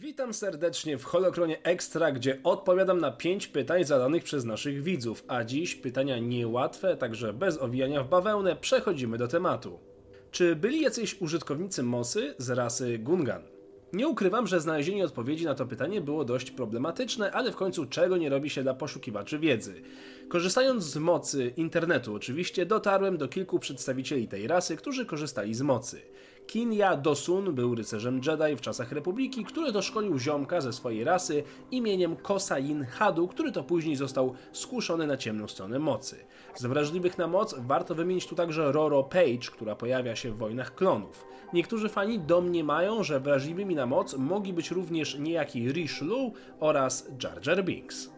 Witam serdecznie w Holokronie Extra, gdzie odpowiadam na 5 pytań zadanych przez naszych widzów, a dziś pytania niełatwe, także bez owijania w bawełnę przechodzimy do tematu. Czy byli jacyś użytkownicy Mosy z rasy Gungan? Nie ukrywam, że znalezienie odpowiedzi na to pytanie było dość problematyczne, ale w końcu czego nie robi się dla poszukiwaczy wiedzy. Korzystając z mocy internetu, oczywiście dotarłem do kilku przedstawicieli tej rasy, którzy korzystali z mocy. Kinya Dosun był rycerzem Jedi w czasach Republiki, który doszkolił ziomka ze swojej rasy imieniem Kosain Hadu, który to później został skuszony na ciemną stronę mocy. Z wrażliwych na moc warto wymienić tu także Roro Page, która pojawia się w Wojnach Klonów. Niektórzy fani domniemają, że wrażliwymi na moc mogli być również niejaki Rish Lu oraz Jar Jar Binks.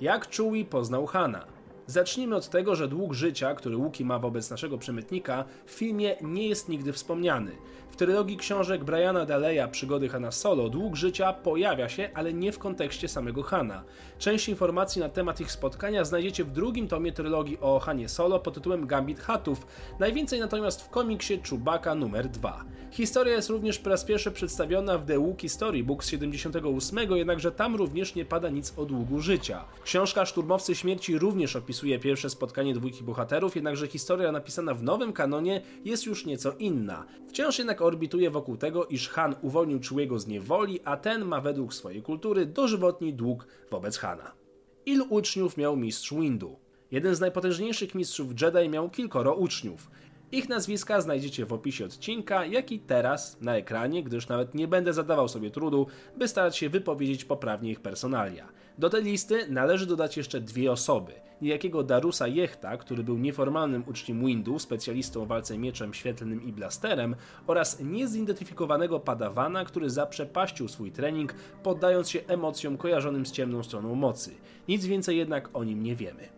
Jak Chewie poznał Hana? Zacznijmy od tego, że dług życia, który Łuki ma wobec naszego przemytnika, w filmie nie jest nigdy wspomniany. W trylogii książek Briana Daleya Przygody Hana Solo dług życia pojawia się, ale nie w kontekście samego Hana. Część informacji na temat ich spotkania znajdziecie w drugim tomie trylogii o Hanie Solo pod tytułem Gambit Hatów, najwięcej natomiast w komiksie Chewbacca numer 2. Historia jest również po raz pierwszy przedstawiona w The Wookiee Storybook z 78, jednakże tam również nie pada nic o długu życia. Książka Szturmowcy Śmierci również opisuje pierwsze spotkanie dwójki bohaterów, jednakże historia napisana w nowym kanonie jest już nieco inna. Wciąż jednak orbituje wokół tego, iż Han uwolnił Chewiego z niewoli, a ten ma według swojej kultury dożywotni dług wobec Hana. Ilu uczniów miał mistrz Windu? Jeden z najpotężniejszych mistrzów Jedi miał kilkoro uczniów. Ich nazwiska znajdziecie w opisie odcinka, jak i teraz na ekranie, gdyż nawet nie będę zadawał sobie trudu, by starać się wypowiedzieć poprawnie ich personalia. Do tej listy należy dodać jeszcze dwie osoby. Niejakiego Darusa Jechta, który był nieformalnym uczniem Windu, specjalistą w walce mieczem świetlnym i blasterem, oraz niezidentyfikowanego padawana, który zaprzepaścił swój trening, poddając się emocjom kojarzonym z ciemną stroną mocy. Nic więcej jednak o nim nie wiemy.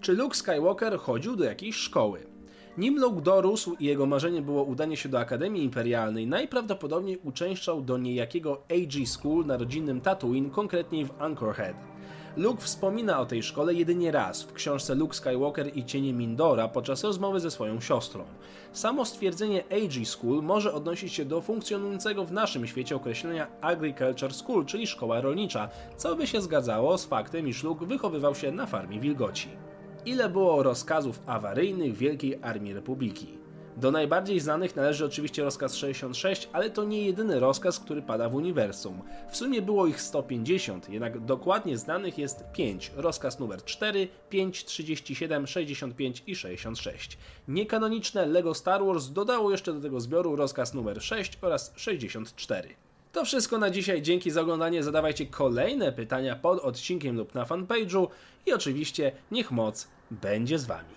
Czy Luke Skywalker chodził do jakiejś szkoły? Nim Luke dorósł i jego marzeniem było udanie się do Akademii Imperialnej, najprawdopodobniej uczęszczał do niejakiego AG School na rodzinnym Tatooine, konkretnie w Anchorhead. Luke wspomina o tej szkole jedynie raz w książce Luke Skywalker i Cienie Mindora podczas rozmowy ze swoją siostrą. Samo stwierdzenie AG School może odnosić się do funkcjonującego w naszym świecie określenia Agriculture School, czyli szkoła rolnicza, co by się zgadzało z faktem, iż Luke wychowywał się na farmie wilgoci ile było rozkazów awaryjnych Wielkiej Armii Republiki. Do najbardziej znanych należy oczywiście rozkaz 66, ale to nie jedyny rozkaz, który pada w uniwersum. W sumie było ich 150, jednak dokładnie znanych jest 5. Rozkaz numer 4, 5, 37, 65 i 66. Niekanoniczne LEGO Star Wars dodało jeszcze do tego zbioru rozkaz numer 6 oraz 64. To wszystko na dzisiaj. Dzięki za oglądanie. Zadawajcie kolejne pytania pod odcinkiem lub na fanpage'u i oczywiście niech moc będzie z Wami.